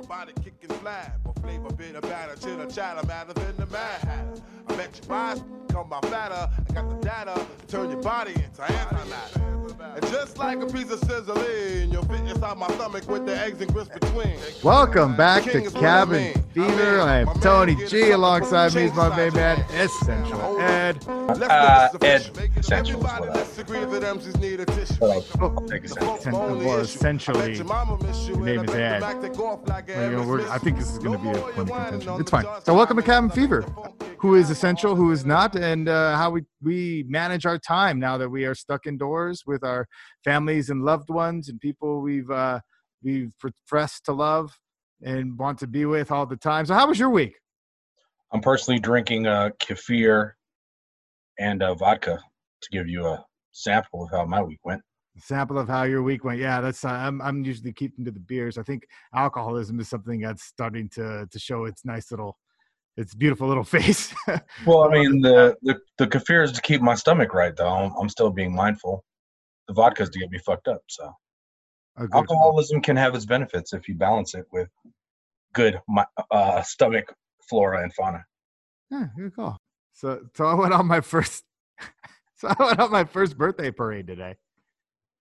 Everybody kicking flag, but flavor bit of batter, chitter chatter, matter than the mad. I bet your my come by fatter. I got the data to turn your body into antimatter. And just like a piece of sizzling, you'll fit inside my stomach with the eggs and grits between. Welcome back King to is what I Cabin mean. Fever. I My am man Tony G. Alongside from me is my main man, Essential Ed. Uh, Ed official. Essentials, Everybody what up? disagree that MCs need a tissue. But I'll, I'll take a The second. folks Sen- only well, essentially, your mama miss you your name is Ed. the Mac take off like Well, you know, Elvis we're- Smith. I think this is going to be a more point of contention. It's fine. So, welcome to Cabin Fever. Who is essential, who is not, and uh, how we we manage our time now that we are stuck indoors with our families and loved ones and people we've uh, we've professed to love and want to be with all the time. So, how was your week? I'm personally drinking uh, kefir and uh, vodka to give you a sample of how my week went. sample of how your week went. Yeah, that's uh, I'm I'm usually keeping to the beers. I think alcoholism is something that's starting to to show its nice little, its beautiful little face. Well, I mean, the, the, the kefir is to keep my stomach right, though. I'm, I'm still being mindful. The vodka is to get me fucked up. So, call. alcoholism can have its benefits if you balance it with good uh, stomach flora and fauna. Yeah, good call. So so I went on my first. So I went on my first birthday parade today.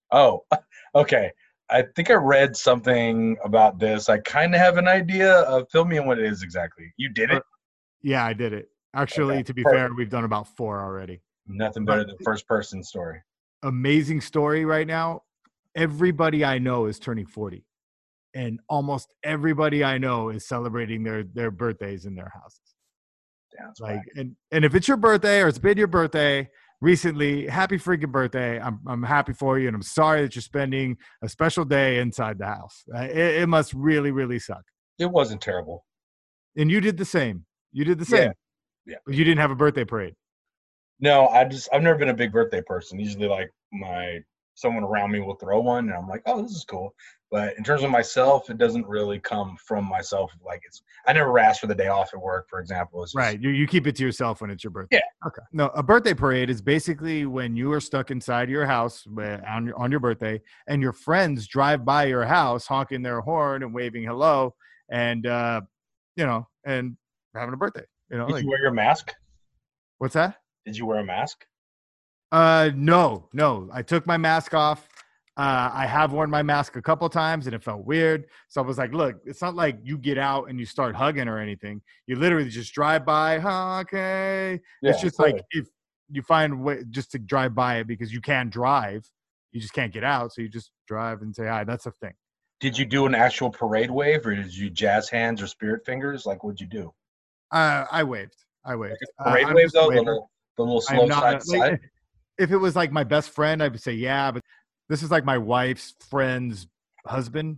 Oh, okay. I think I read something about this. I kind of have an idea of fill me in what it is exactly. You did it. Yeah, I did it. Actually, Okay, to be perfect. fair, we've done about four already. Nothing better than first person story. Amazing story right now. Everybody I know is turning 40. And almost everybody I know is celebrating their their birthdays in their houses. Damn, like and and if it's your birthday or it's been your birthday recently happy freaking birthday i'm, I'm happy for you and i'm sorry that you're spending a special day inside the house Uh, it, it must really really suck it wasn't terrible. and you did the same you did the same yeah. But you didn't have a birthday parade No, I just I've never been a big birthday person. Usually, like my someone around me will throw one, and I'm like, oh, this is cool. But in terms of myself, it doesn't really come from myself. Like it's I never asked for the day off at work, for example. It's just, right you, you keep it to yourself when it's your birthday Yeah. okay no a birthday parade is basically when you are stuck inside your house on your, on your birthday and your friends drive by your house honking their horn and waving hello and uh you know and having a birthday you know Did like you wear your mask? what's that Did you wear a mask? Uh, no, no. I took my mask off. Uh, I have worn my mask a couple times and it felt weird. So I was like, look, it's not like you get out and you start hugging or anything. You literally just drive by, huh, okay. it's just like if you find a way just to drive by it because you can drive, you just can't get out. So you just drive and say hi. That's a thing. Did you do an actual parade wave, or did you jazz hands or spirit fingers? Like, what'd you do? Uh, I waved. I waved. Uh, Parade I'm wave just a though, the little, the little slow not side like, side. if it was like my best friend, I would say yeah, but this is like my wife's friend's husband.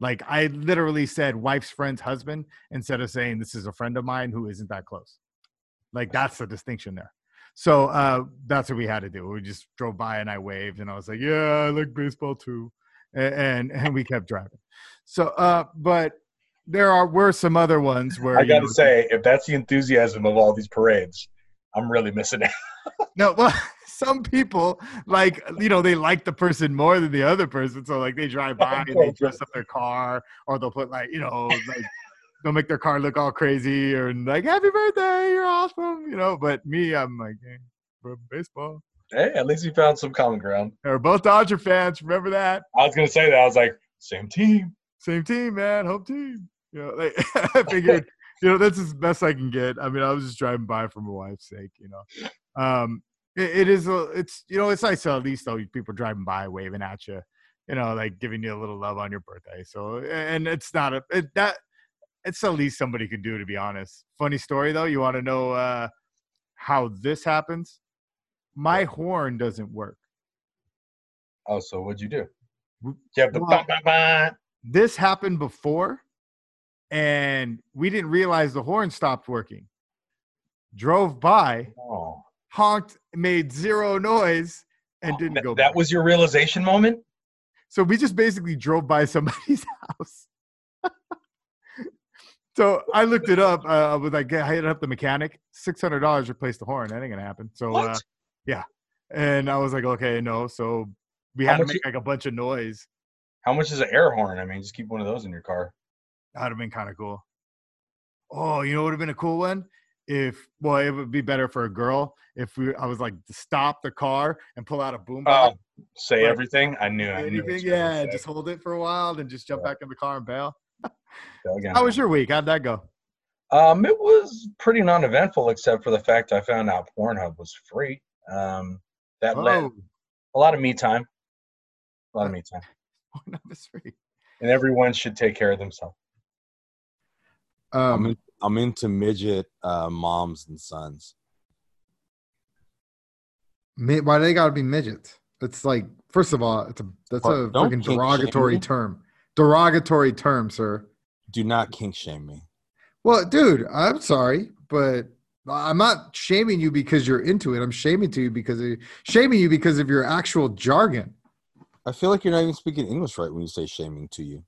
Like I literally said wife's friend's husband instead of saying this is a friend of mine who isn't that close. Like that's the distinction there. So uh, that's what we had to do. We just drove by and I waved and I was like, yeah, I like baseball too, and and, and we kept driving. So, uh, but there are were some other ones where I gotta know, say, if that's the enthusiasm of all these parades, I'm really missing it. No, well, some people like you know they like the person more than the other person, so like they drive by and they dress up their car, or they'll put like you know like they'll make their car look all crazy or like happy birthday, you're awesome, you know. But me, I'm like hey, baseball. Hey, at least you found some common ground. We're both Dodger fans. Remember that? I was gonna say that. I was like, same team. Same team, man. Home team. You know, like, I figured, you know, that's as best I can get. I mean, I was just driving by for my wife's sake, you know. Um, it, it is, a, it's, you know, it's nice to at least though people driving by waving at you, you know, like giving you a little love on your birthday. So, and it's not a it, that. It's the least somebody could do, to be honest. Funny story though. You want to know uh, how this happens? My horn doesn't work. Oh, so what'd you do? You have the well- bah, bah, bah. this happened before and we didn't realize the horn stopped working drove by Oh, honked made zero noise and Oh, didn't that, go that back. was your realization moment. so we just basically drove by somebody's house so i looked it up uh, i was like i hit up the mechanic $600 to replace the horn that ain't gonna happen so uh, What? and i was like okay no so we How had to make like a bunch of noise How much is an air horn? I mean, just keep one of those in your car. That'd have been kind of cool. Oh, you know what would have been a cool one? If well, it would be better for a girl if we I was like to stop the car and pull out a boom Oh, say Right. everything. I knew. I knew. Anything, yeah, just hold it for a while, then just jump Yeah. back in the car and bail. How was your week? How'd that go? Um, it was pretty non-eventful, except for the fact I found out Pornhub was free. Um, that led Oh, a lot of me time. A lot of me time, that was free. and everyone should take care of themselves. I'm, Um, in, I'm into midget uh, moms and sons. Why they gotta be midgets? It's like, first of all, it's a that's a kink derogatory term. Derogatory term, sir. Do not kink shame me. Well, dude, I'm sorry, but I'm not shaming you because you're into it. I'm shaming to you because of, shaming you because of your actual jargon. I feel like you're not even speaking English right when you say shaming to you.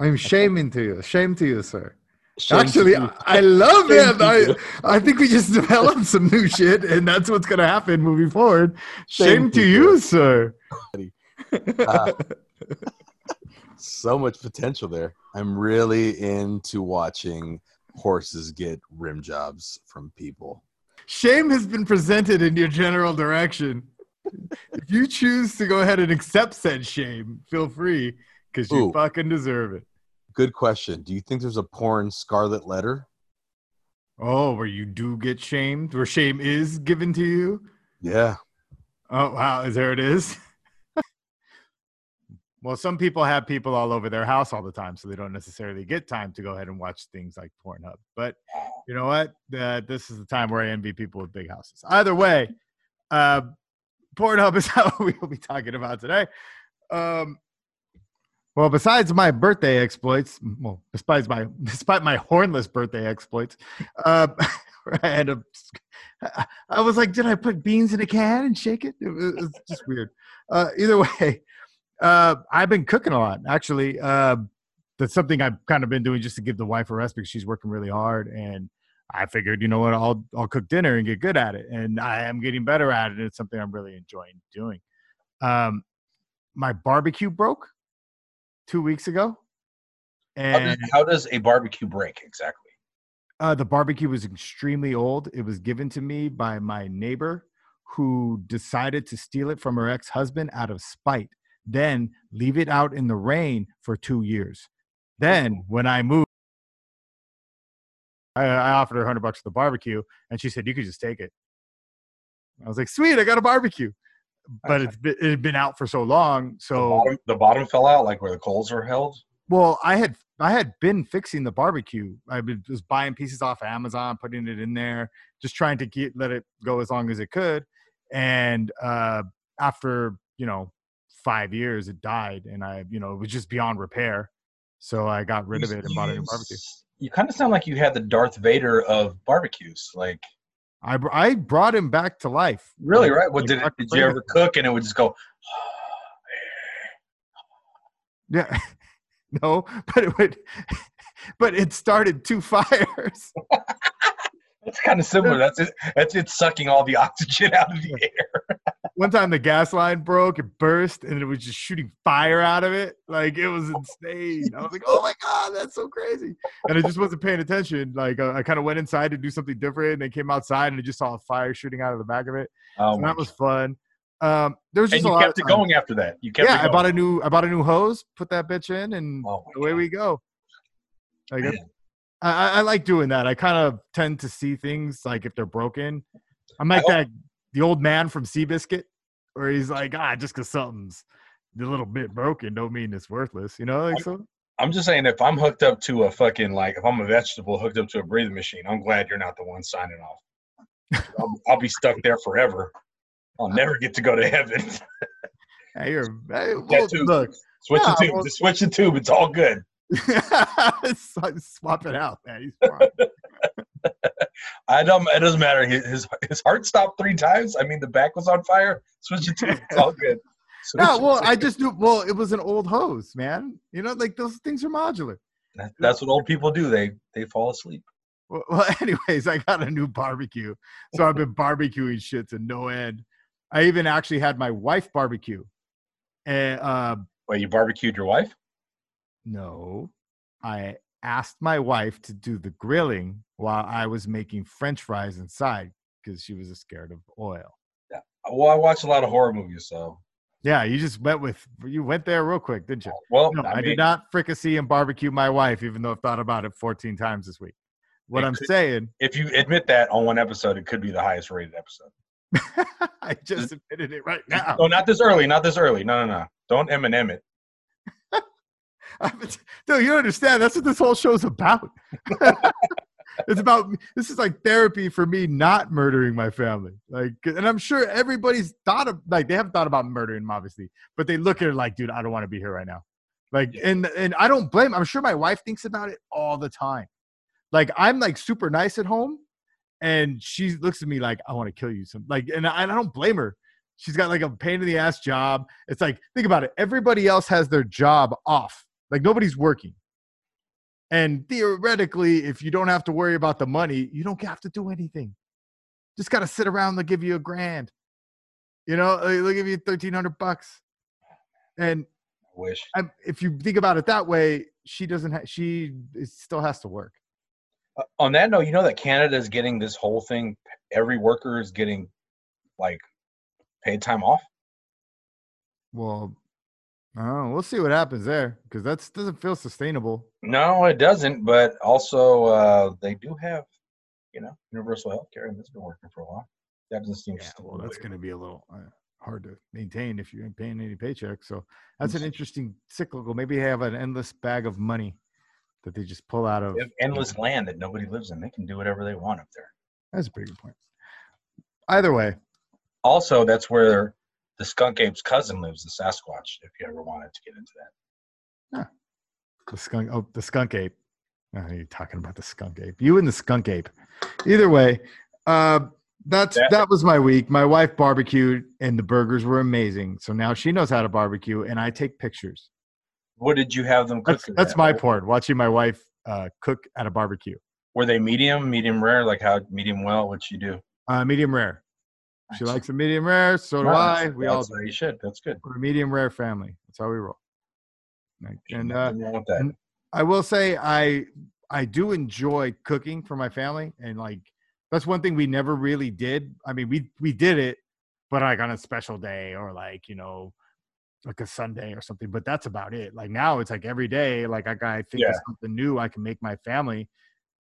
I'm shaming to you. Shame to you, sir. To Actually. I love it. I. I think we just developed some new shit, and that's what's gonna happen moving forward. Shame, Shame to to you, sir. Ah. so much potential there. I'm really into watching horses get rim jobs from people. Shame has been presented in your general direction. if you choose to go ahead and accept said shame, feel free because you Ooh. fucking deserve it. Good question. Do you think there's a porn scarlet letter? Oh, where you do get shamed, where shame is given to you. Yeah. Oh wow, is there it is? well, some people have people all over their house all the time, so they don't necessarily get time to go ahead and watch things like Pornhub. But you know what? Uh, this is the time where I envy people with big houses. Either way, uh, Pornhub is how we will be talking about today. Um, well, besides my birthday exploits, well, despite my despite my hornless birthday exploits, uh, I had a. I- was like, did I put beans in a can and shake it? It was, it was just weird. Uh, either way, uh, I've been cooking a lot. Actually, uh, that's something I've kind of been doing just to give the wife a rest because she's working really hard. And I figured, you know what, I'll I'll cook dinner and get good at it. And I am getting better at it. It's something I'm really enjoying doing. Um, my barbecue broke two weeks ago, How and does, how does a barbecue break exactly? uh, the barbecue was extremely old. It was given to me by my neighbor who decided to steal it from her ex husband out of spite, then leave it out in the rain for two years. Then, when I moved, I, I offered her 100 bucks for the barbecue, and she said, You could just take it. I was like, Sweet, I got a barbecue. But it's been, it had been out for so long. The So, bottom, the bottom fell out, like where the coals are held. well, I had I had been fixing the barbecue. I was buying pieces off Amazon, putting it in there, just trying to get let it go as long as it could. And uh, after you know five years, it died, and I you know it was just beyond repair. So I got rid of it and bought a new barbecue. You kind of sound like you had the Darth Vader of barbecues. Like, I I brought him back to life. really, Like- right? What like did, it, did you ever cook and it would just go, Yeah. No, but it would, but it started two fires. It's kind of similar. That's it. That's it sucking all the oxygen out of the air. One time the gas line broke, it burst, and it was just shooting fire out of it. Like it was insane. I was like, "Oh my god, that's so crazy!" And I just wasn't paying attention. Like uh, I kind of went inside to do something different, and then came outside and I just saw a fire shooting out of the back of it. Oh, So that was fun. Um, there was and just a you lot kept it going after that. You kept Yeah, I bought a new I bought a new hose, put that bitch in, and Oh away God. we go. Like I, I, like doing that. I kind of tend to see things like if they're broken. I'm like that the old man from Seabiscuit, where he's like, ah, just because something's a little bit broken, don't mean it's worthless. You know, like so. I'm just saying, if I'm hooked up to a fucking like, if I'm a vegetable hooked up to a breathing machine, I'm glad you're not the one signing off. I'll, I'll be stuck there forever. I'll never get to go to heaven. Hey, you're hey, well, look. Switch Yeah, the tube. well- Just switch the tube. It's all good. Swap it out, man. He's fine. I don't. It doesn't matter. His his, his heart stopped three times. I mean, the back was on fire. Switch the tube. It's all good. Switch No, well. I just knew. Well, it was an old hose, man. You know, like those things are modular. That- That's what old people do. They they fall asleep. Well, well, anyways, I got a new barbecue, so I've been barbecuing shit to no end. I even actually had my wife barbecue, and uh, Wait, you barbecued your wife? no, I asked my wife to do the grilling while I was making French fries inside because she was scared of oil. Yeah. Uh, well, I watch a lot of horror movies, so Yeah, you just went with you went there real quick, didn't you? Uh, well, No, I, I, mean, did not fricassee and barbecue my wife, even though I've thought about it 14 times this week. What I'm could- saying, If you admit that on one episode, it could be the highest rated episode. I just admitted it right now. Oh, not this early, not this early. No, no, no. Don't Eminem it. Dude, you don't understand. That's what this whole show's about. it's about this is like therapy for me not murdering my family. Like, and I'm sure everybody's thought of like they haven't thought about murdering them, obviously, but they look at it like, dude, I don't want to be here right now. Like, and and I don't blame. I'm sure my wife thinks about it all the time. Like, I'm like super nice at home, and she looks at me like, I want to kill you. Some like, and I, and I don't blame her. She's got like a pain in the ass job. It's like, think about it. Everybody else has their job off. Like nobody's working. And theoretically, if you don't have to worry about the money, you don't have to do anything. Just got to sit around. They'll give you a grand. You know, uh, they'll give you thirteen hundred bucks. And I wish. I, if you think about it that way, she doesn't. Ha- she still has to work. Uh, on that note, you know that Canada is getting this whole thing. Every worker is getting like paid time off. Well, oh, we'll see what happens there because that doesn't feel sustainable. No, it doesn't. But also, uh, they do have, you know, universal health care, and that's been working for a while. That doesn't seem. Yeah, well, that's going to be a little uh, hard to maintain if you ain't paying any paycheck. So that's an interesting cyclical. Maybe they have an endless bag of money that they just pull out of. Endless land that nobody lives in. They can do whatever they want up there. That's a pretty good point. Either way, Also, that's where the skunk ape's cousin lives, the Sasquatch. If you ever wanted to get into that. the skunk. Oh, the skunk ape. Oh, you're talking about the skunk ape. You and the skunk ape. Either way, uh, that's That- that was my week. My wife barbecued, and the burgers were amazing. So now she knows how to barbecue, and I take pictures. What did you have them cook? That's that's my part. Watching my wife uh, cook at a barbecue. Were they medium, medium rare? Like how medium well? What you do? Uh, medium rare. She likes a medium rare. So do No, I. We all how you should. That's good. we're a medium rare family. That's how we roll. And uh, Nothing wrong with that. and- I will say I I do enjoy cooking for my family, and like that's one thing we never really did. I mean, we we did it, but like on a special day or like you know like a Sunday or something. But that's about it. Like now, it's like every day. Like I got think of Yeah. something new I can make my family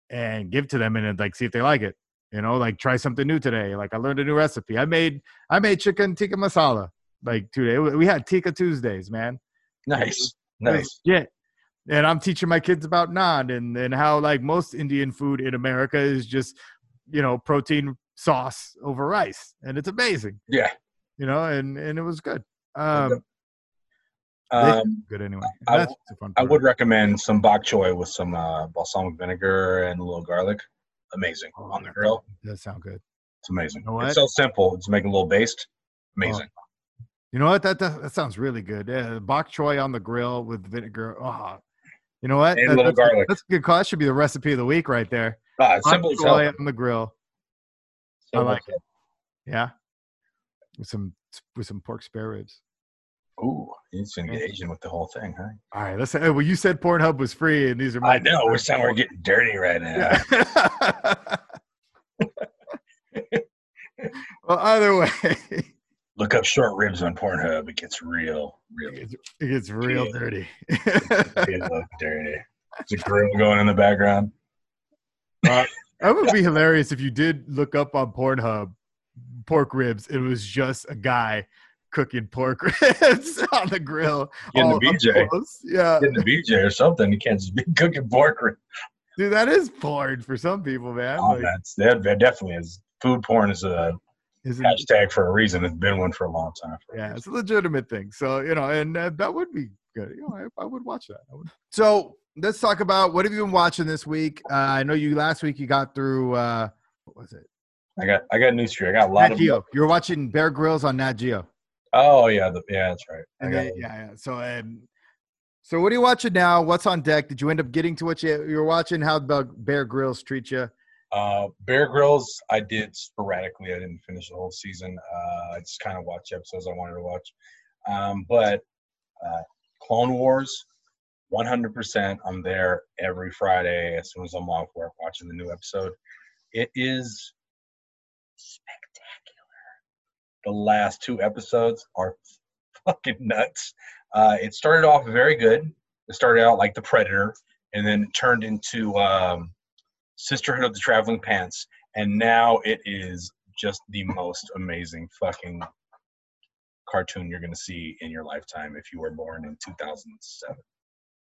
and give to them, and like see if they like it. You know, like try something new today. Like I learned a new recipe. I made I made chicken tikka masala like two days. We had tikka Tuesdays, man. nice, nice. Yeah. And I'm teaching my kids about naan and, and how like most Indian food in America is just, you know, protein sauce over rice. And it's amazing. Yeah. You know, and, and it was good. Um Um, good anyway. I That's the fun I would recommend some bok choy with some uh, balsamic vinegar and a little garlic. Amazing Oh, on the grill. That sound good. It's amazing. You know? It's so simple. It's making a little based. Amazing. You know what? That that, that sounds really good. Yeah, bok choy on the grill with vinegar. Oh, you know what? And a That- little that's, garlic. That's a good call. That should be the recipe of the week right there. Ah, it's Bok simple choy on the grill. Simple like as hell. Yeah. With some with some pork spare ribs. Ooh, he's Asian with the whole thing, huh? All right, let's. Well, you said Pornhub was free, and these are. I my- know. We're saying we're getting dirty right now. Well, either way, Look up short ribs on Pornhub. It gets real, real, gets, it gets real Yeah. dirty. real dirty. There's a grill going in the background. Uh, that would be hilarious if you did look up on Pornhub pork ribs. It was just a guy cooking pork ribs on the grill. Getting the BJ. Yeah, Getting the BJ or something. You can't just be cooking pork. ribs. dude, that is porn for some people, man. Oh, Like, that's that, that definitely is. Food porn is a isn't- hashtag for a reason. It's been one for a long time. yeah, it's a legitimate thing. So you know, and uh, that would be good. You know, I, I would watch that. Would. So let's talk about what have you been watching this week. Uh, I know you last week you got through. Uh, what was it? I got I got news for you. I got a lot Nat of Geo. You're watching Bear Grylls on Nat Geo. Oh yeah, the, yeah, that's right. And then, yeah, yeah. So um, so what are you watching now? What's on deck? Did you end up getting to what you you were watching? How Bear Grylls treat you? Uh, Bear Grylls, I did sporadically. I didn't finish the whole season. Uh, I just kind of watched episodes I wanted to watch. Um, but uh, Clone Wars, 100%. I'm there every Friday as soon as I'm off work watching the new episode. It is spectacular. The last two episodes are fucking nuts. Uh, it started off very good. It started out like The Predator and then it turned into um, Sisterhood of the Traveling Pants. And now it is just the most amazing fucking cartoon you're going to see in your lifetime if you were born in 2007.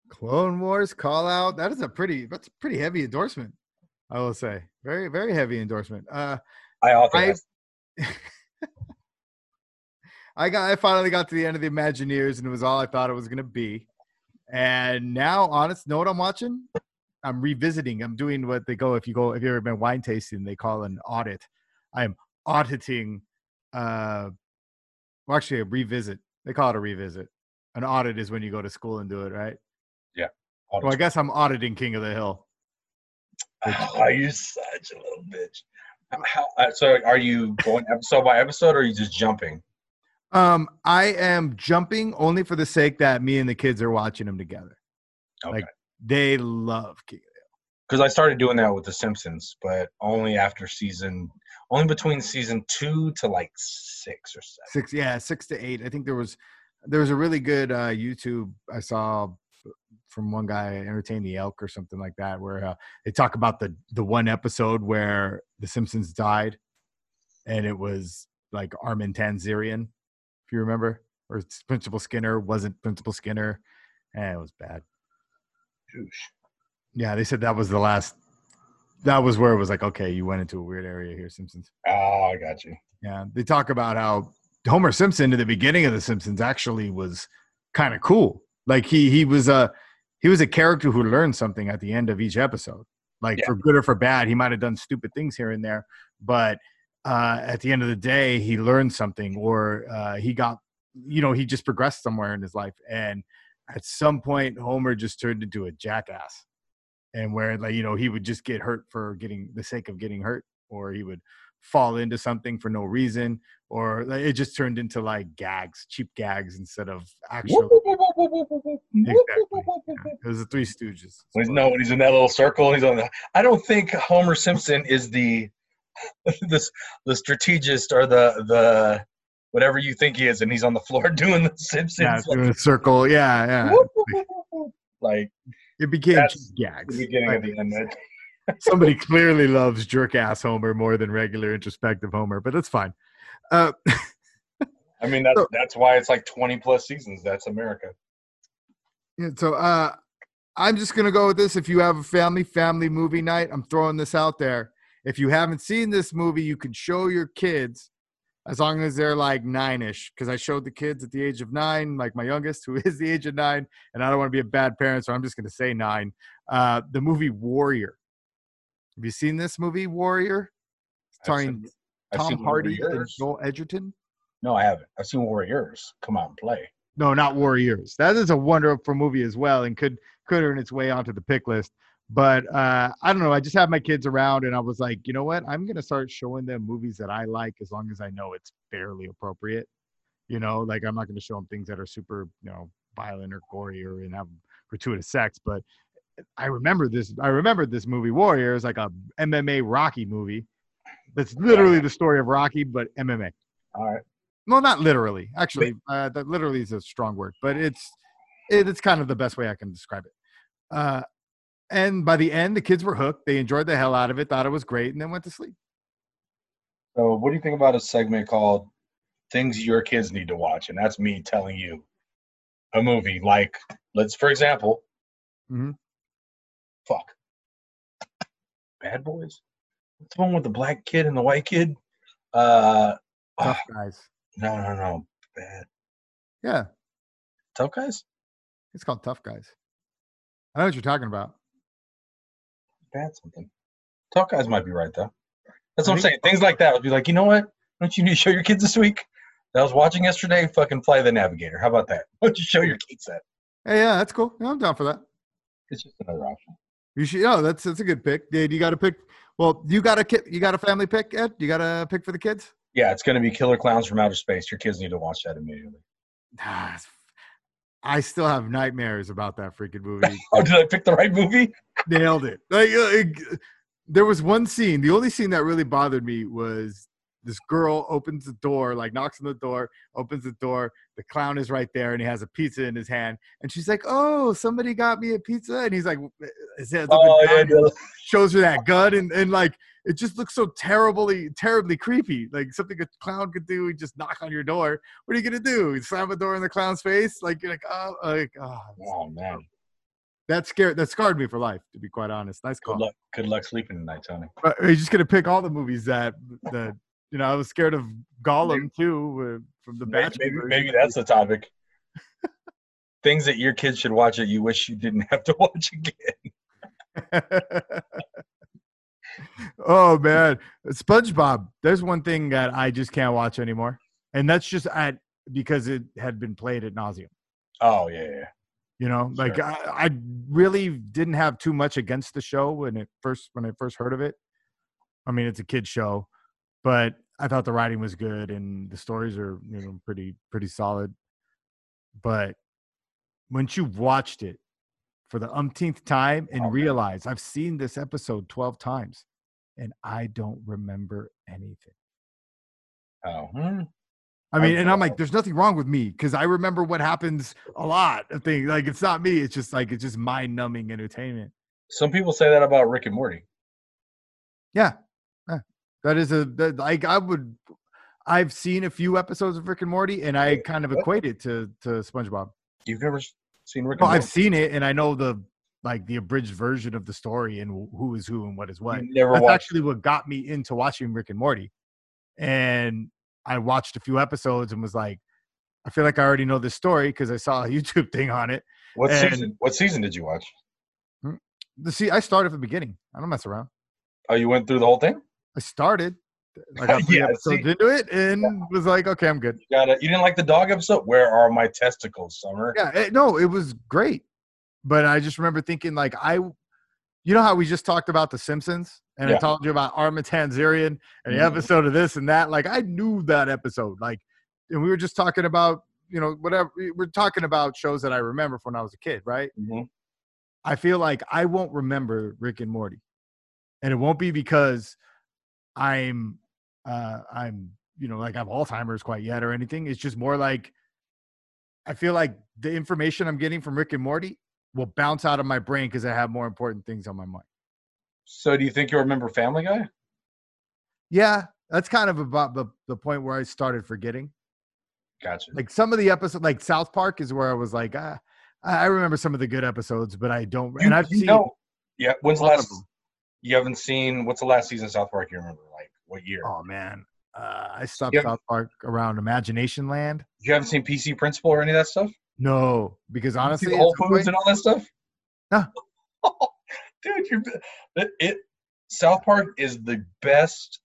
Clone Wars call out. That is a pretty that's a pretty heavy endorsement. I will say. Very, very heavy endorsement. Uh I authorized. I got I finally got to the end of the Imagineers and it was all I thought it was gonna be. And now, honest, know what I'm watching? I'm revisiting. I'm doing what they go if you go if you've ever been wine tasting, they call an audit. I'm auditing uh well actually a revisit. They call it a revisit. An audit is when you go to school and do it, right? Yeah. Well, I guess I'm auditing King of the Hill. Oh, you such a little bitch. How, uh, so are you going episode by episode or are you just jumping? Um, I am jumping only for the sake that me and the kids are watching them together. Okay. Like they love because I started doing that with The Simpsons, but only after season, only between season two to like six or seven. Six, yeah, six to eight. I think there was there was a really good uh, YouTube I saw from one guy, Entertain the Elk or something like that, where uh, they talk about the the one episode where the Simpsons died, and it was like Armin Tamzarian, if you remember, or it's Principal Skinner wasn't Principal Skinner, and it was bad. Douche. Yeah, they said that was the last. That was where it was like, okay, you went into a weird area here, Simpsons. Oh, I got you. Yeah, they talk about how Homer Simpson in the beginning of the Simpsons actually was kind of cool. Like he he was a he was a character who learned something at the end of each episode. Like Yeah. for good or for bad, he might have done stupid things here and there, but uh, at the end of the day, he learned something, or uh, he got, you know, he just progressed somewhere in his life. And at some point, Homer just turned into a jackass, and where like you know he would just get hurt for getting the sake of getting hurt, or he would fall into something for no reason, or like, it just turned into like gags, cheap gags instead of actual. Exactly. Yeah, It was the Three Stooges. He's, no, when he's in that little circle, he's on the. I don't think Homer Simpson is the this the strategist or the the whatever you think he is, and he's on the floor doing the Yeah, Simpsons. doing a circle. Yeah, yeah. like It became gags. the beginning of the end. Somebody clearly loves jerk ass Homer more than regular introspective Homer, but that's fine. Uh, I mean, that's So- that's why it's like twenty plus seasons. That's America. Yeah, so uh, I'm just gonna go with this. If you have a family family movie night, I'm throwing this out there. If you haven't seen this movie, you can show your kids as long as they're like nine-ish. Because I showed the kids at the age of nine, like my youngest, who is the age of nine, and I don't want to be a bad parent, so I'm just gonna say nine. Uh, the movie Warrior. Have you seen this movie Warrior? Starring seen- Tom Hardy and Joel Edgerton. No, I haven't. I've seen Warriors come out and play. No, not Warriors. That is a wonderful movie as well, and could could earn its way onto the pick list. But uh, I don't know. I just have my kids around, and I was like, you know what? I'm gonna start showing them movies that I like, as long as I know it's fairly appropriate. You know, like I'm not gonna show them things that are super, you know, violent or gory or and have gratuitous sex. But I remember this. I remember this movie Warrior is like a MMA Rocky movie. That's literally the story of Rocky, but MMA. All right. Well, not literally. Actually, uh, that literally is a strong word, but it's it, it's kind of the best way I can describe it. Uh, and by the end, the kids were hooked. They enjoyed the hell out of it, thought it was great, and then went to sleep. So, what do you think about a segment called "Things Your Kids Need to Watch"? And that's me telling you a movie. Like, let's for example, Mhm. fuck, Bad Boys. What's the one with the black kid and the white kid? Uh, Tough ah, guys. no, no, no, bad. Yeah, Tough guys. it's called Tough Guys. I know what you're talking about. Bad something. Tough guys might be right though. That's what I'm saying. Things like that would be like, you know what? Don't you need to show your kids this week? That I was watching yesterday. Fucking Fly the Navigator. How about that? Why don't you show your kids that? Hey, yeah, that's cool. Yeah, I'm down for that. It's just another option. You should. Oh, that's that's a good pick. dude. you got to pick? Well, you got a kid. You got a family pick, Ed. You got a pick for the kids. Yeah, it's going to be Killer Clowns from Outer Space. Your kids need to watch that immediately. Ah, I still have nightmares about that freaking movie. Oh, did I pick the right movie? Nailed it. Like, uh, it- there was one scene. The only scene that really bothered me was this girl opens the door, like knocks on the door, opens the door. The clown is right there, and he has a pizza in his hand. And she's like, "Oh, somebody got me a pizza." And he's like, his up and Oh, yeah, shows her that gun, and and like it just looks so terribly, terribly creepy. Like something a clown could do, He just knock on your door. What are you gonna do? Slam a door in the clown's face? Like you're like, oh, like oh, Oh man, that scared that scarred me for life. To be quite honest, nice good call. luck. Good luck sleeping tonight, Tony. But you're just gonna pick all the movies that that you know. I was scared of Gollum too uh, from the Bachelor. maybe, maybe that's the topic. Things that your kids should watch that you wish you didn't have to watch again. oh man, SpongeBob. There's one thing that I just can't watch anymore, and that's just at because it had been played at nauseum. Oh yeah, yeah. You know, like I, I really didn't have too much against the show when it first when I first heard of it. I mean, it's a kid show, but I thought the writing was good and the stories are you know pretty pretty solid. But once you've watched it for the umpteenth time and oh, Okay. realize I've seen this episode twelve times and I don't remember anything. Oh, hmm. I mean, and I'm like, there's nothing wrong with me because I remember what happens a lot of things. Like it's not me. It's just like it's just mind numbing entertainment. some people say that about Rick and Morty. Yeah, yeah. that is a that, like I would. I've seen a few episodes of Rick and Morty, and I kind of equate it to to SpongeBob. You've never seen Rick Well, and I've seen it, and I know the like the abridged version of the story and who is who and what is what. You never That's watched. actually what got me into watching Rick and Morty. And I watched a few episodes and was like, I feel like I already know this story because I saw a YouTube thing on it. What and- season? What season did you watch? Hmm, the see, I started from the beginning. I don't mess around. Oh, you went through the whole thing. I started. I got three Yeah, episodes see? into it and was like, okay, I'm good. You got it. You didn't like the dog episode? Where are my testicles, Summer? Yeah, it, no, it was great. But I just remember thinking, like, I, you know how we just talked about The Simpsons, and I Yeah. told you about Armin Tamzarian and the Mhm. episode of this and that. Like, I knew that episode. Like, and we were just talking about, you know, whatever. we We're talking about shows that I remember from when I was a kid, right? Mhm. I feel like I won't remember Rick and Morty, and it won't be because I'm, uh, I'm, you know, like I have Alzheimer's quite yet or anything. It's just more like I feel like the information I'm getting from Rick and Morty will bounce out of my brain because I have more important things on my mind. So, do you think you'll remember Family Guy? Yeah, that's kind of about the the point where I started forgetting. Gotcha. Like some of the episodes, like South Park, is where I was like, ah, I I remember some of the good episodes, but I don't. You- and I've you seen know- yeah. When's the last? You haven't seen what's the last season of South Park? You remember? Like what year? Oh man, uh, I stopped South Park around Imagination Land. You haven't seen PC Principal or any of that stuff? No, because You honestly, Whole at Foods and all that stuff. No. dude, you're it, it. South Park is the best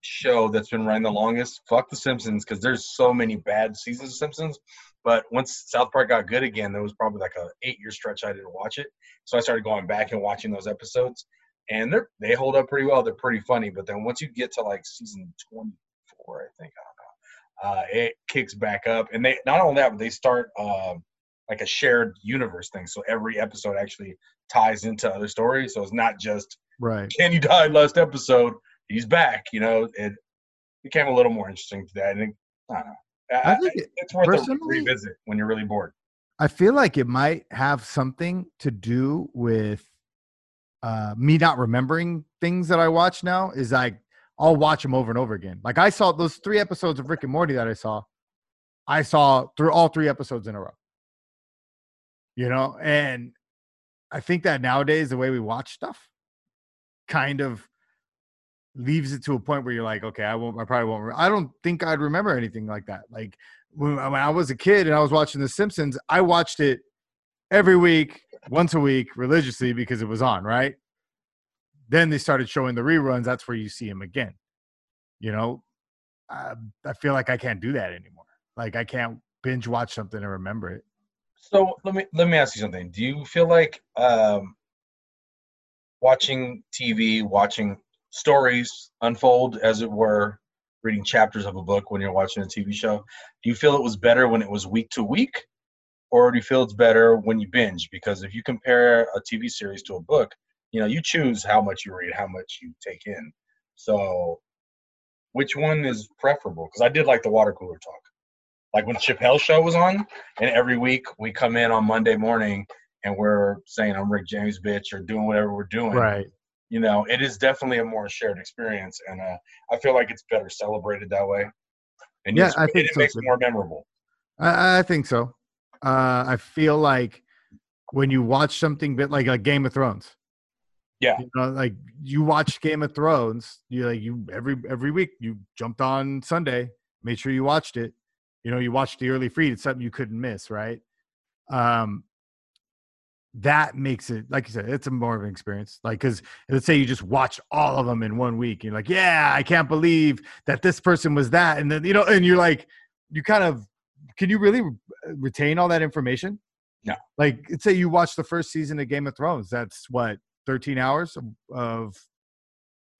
show that's been running the longest. Fuck the Simpsons because there's so many bad seasons of Simpsons. But once South Park got good again, there was probably like a eight year stretch I didn't watch it. So I started going back and watching those episodes, and they're they hold up pretty well. They're pretty funny. But then once you get to like season twenty four, I think I don't know, uh, it kicks back up. And they not only that, but they start um, like a shared universe thing. So every episode actually ties into other stories. So it's not just right. Kenny died last episode. He's back. You know, it became a little more interesting to that. And I don't know. I, I think it- it's worth a revisit when you're really bored. I feel like it might have something to do with uh, me not remembering things that I watch now. Is like I'll watch them over and over again. Like I saw those three episodes of Rick and Morty that I saw. I saw through all three episodes in a row. You know, and I think that nowadays the way we watch stuff kind of leaves it to a point where you're like, okay, I won't, I probably won't. I don't think I'd remember anything like that. Like when I was a kid and I was watching The Simpsons, I watched it every week, once a week, religiously because it was on, right? Then they started showing the reruns. That's where you see him again. You know, I, I feel like I can't do that anymore. Like I can't binge watch something and remember it. So let me let me ask you something. Do you feel like um, watching TV, watching stories unfold, as it were, reading chapters of a book when you're watching a TV show? Do you feel it was better when it was week to week, or do you feel it's better when you binge because if you compare a TV series to a book, you know, you choose how much you read, how much you take in. So, which one is preferable? Because I did like the water cooler talk. Like when Chappelle show was on, and every week we come in on Monday morning and we're saying I'm Rick James bitch or doing whatever we're doing. Right. You know, it is definitely a more shared experience, and uh, I feel like it's better celebrated that way. And Yeah, I think it so, makes it more memorable. I, I think so. Uh, I feel like when you watch something bit like like Game of Thrones. Yeah. You know, like you watched Game of Thrones, you like you every every week you jumped on Sunday, made sure you watched it. You know, you watched the early feed. It's something you couldn't miss, right? Um, that makes it like you said, it's a more of an experience. Like, because let's say you just watch all of them in one week, you're like, yeah, I can't believe that this person was that, and then you know, and you're like, you kind of, can you really re- retain all that information? No. Like, let's say you watch the first season of Game of Thrones. That's what 13 hours of of,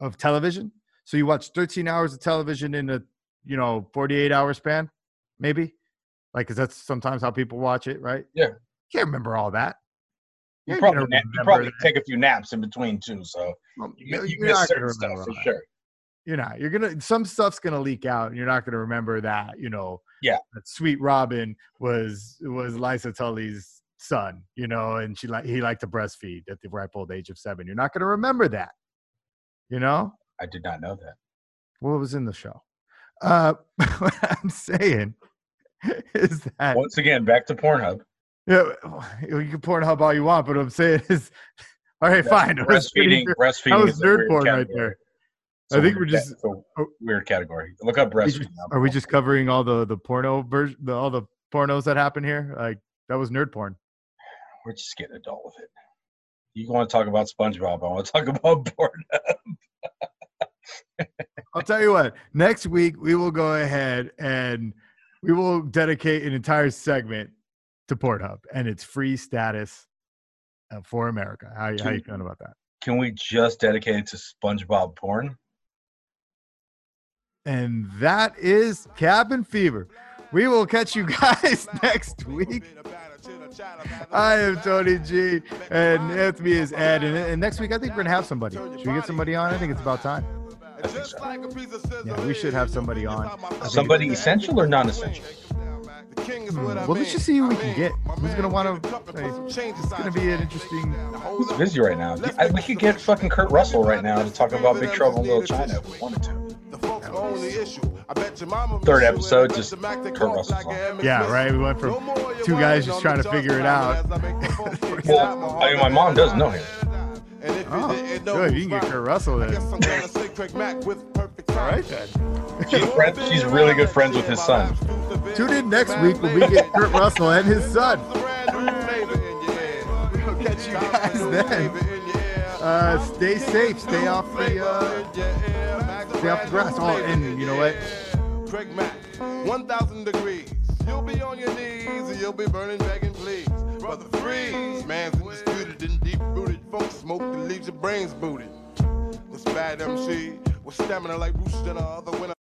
of television. So you watch 13 hours of television in a you know 48 hour span, maybe. Like, because that's sometimes how people watch it, right? Yeah. Can't remember all that. You You're probably na- you probably that. take a few naps in between too, so Well, you, you're you not miss certain stuff remember for that. sure. You're not. You're gonna. Some stuff's gonna leak out, and you're not gonna remember that. You know. Yeah. That Sweet Robin was was Lysa Tully's son. You know, and she like he liked to breastfeed at the ripe old age of seven. You're not gonna remember that. You know I did not know that. Well, it was in the show. Uh, what I'm saying is that Once again, back to Pornhub. yeah, you can Pornhub all you want, but what I'm saying is, all right, fine. I was Breastfeeding, breastfeeding was is a nerd weird porn right there. It's I think we're just- oh. weird category. Look up breastfeeding. are we just covering all the the porno version, the, all the pornos that happen here? Like that was nerd porn. We're just getting adult with it. You want to talk about SpongeBob? I want to talk about Pornhub. I'll tell you what. Next week we will go ahead and we will dedicate an entire segment to Pornhub and its free status uh, for America. How, how you feeling about that? Can we just dedicate it to SpongeBob porn? And that is Cabin Fever. We will catch you guys next week. I am Tony G, and with me is Ed. And, and next week, I think we're gonna have somebody. Should we get somebody on? I think it's about time. Yeah, we should have somebody on. Somebody essential or non-essential? Hmm, Well, let's just see who we can get. Who's gonna want to? It's gonna be an interesting. Who's busy right now? I, we could get fucking Kurt Russell right now to talk about Big Trouble in Little China if we wanted to. Third episode, just Kurt Russell's on. Yeah, right. We went from two guys just trying to figure it out. Well, I mean, my mom does know him. Oh, good. You can get Kurt Russell then. All right then. She's, friend, she's really good friends with his son. Tune in next week when we get Kurt Russell and his son. We'll catch you guys then. Uh, stay safe. Stay off the uh, stay off the grass. Oh, and you know what? Craig Mack, 1,000 degrees. You'll be on your knees and you'll be burning, begging, please. Brother Freeze, man's undisputed and deep rooted. Funk smoke that leaves your brains booted. This bad MC with stamina like Bruce Jenner, the winner.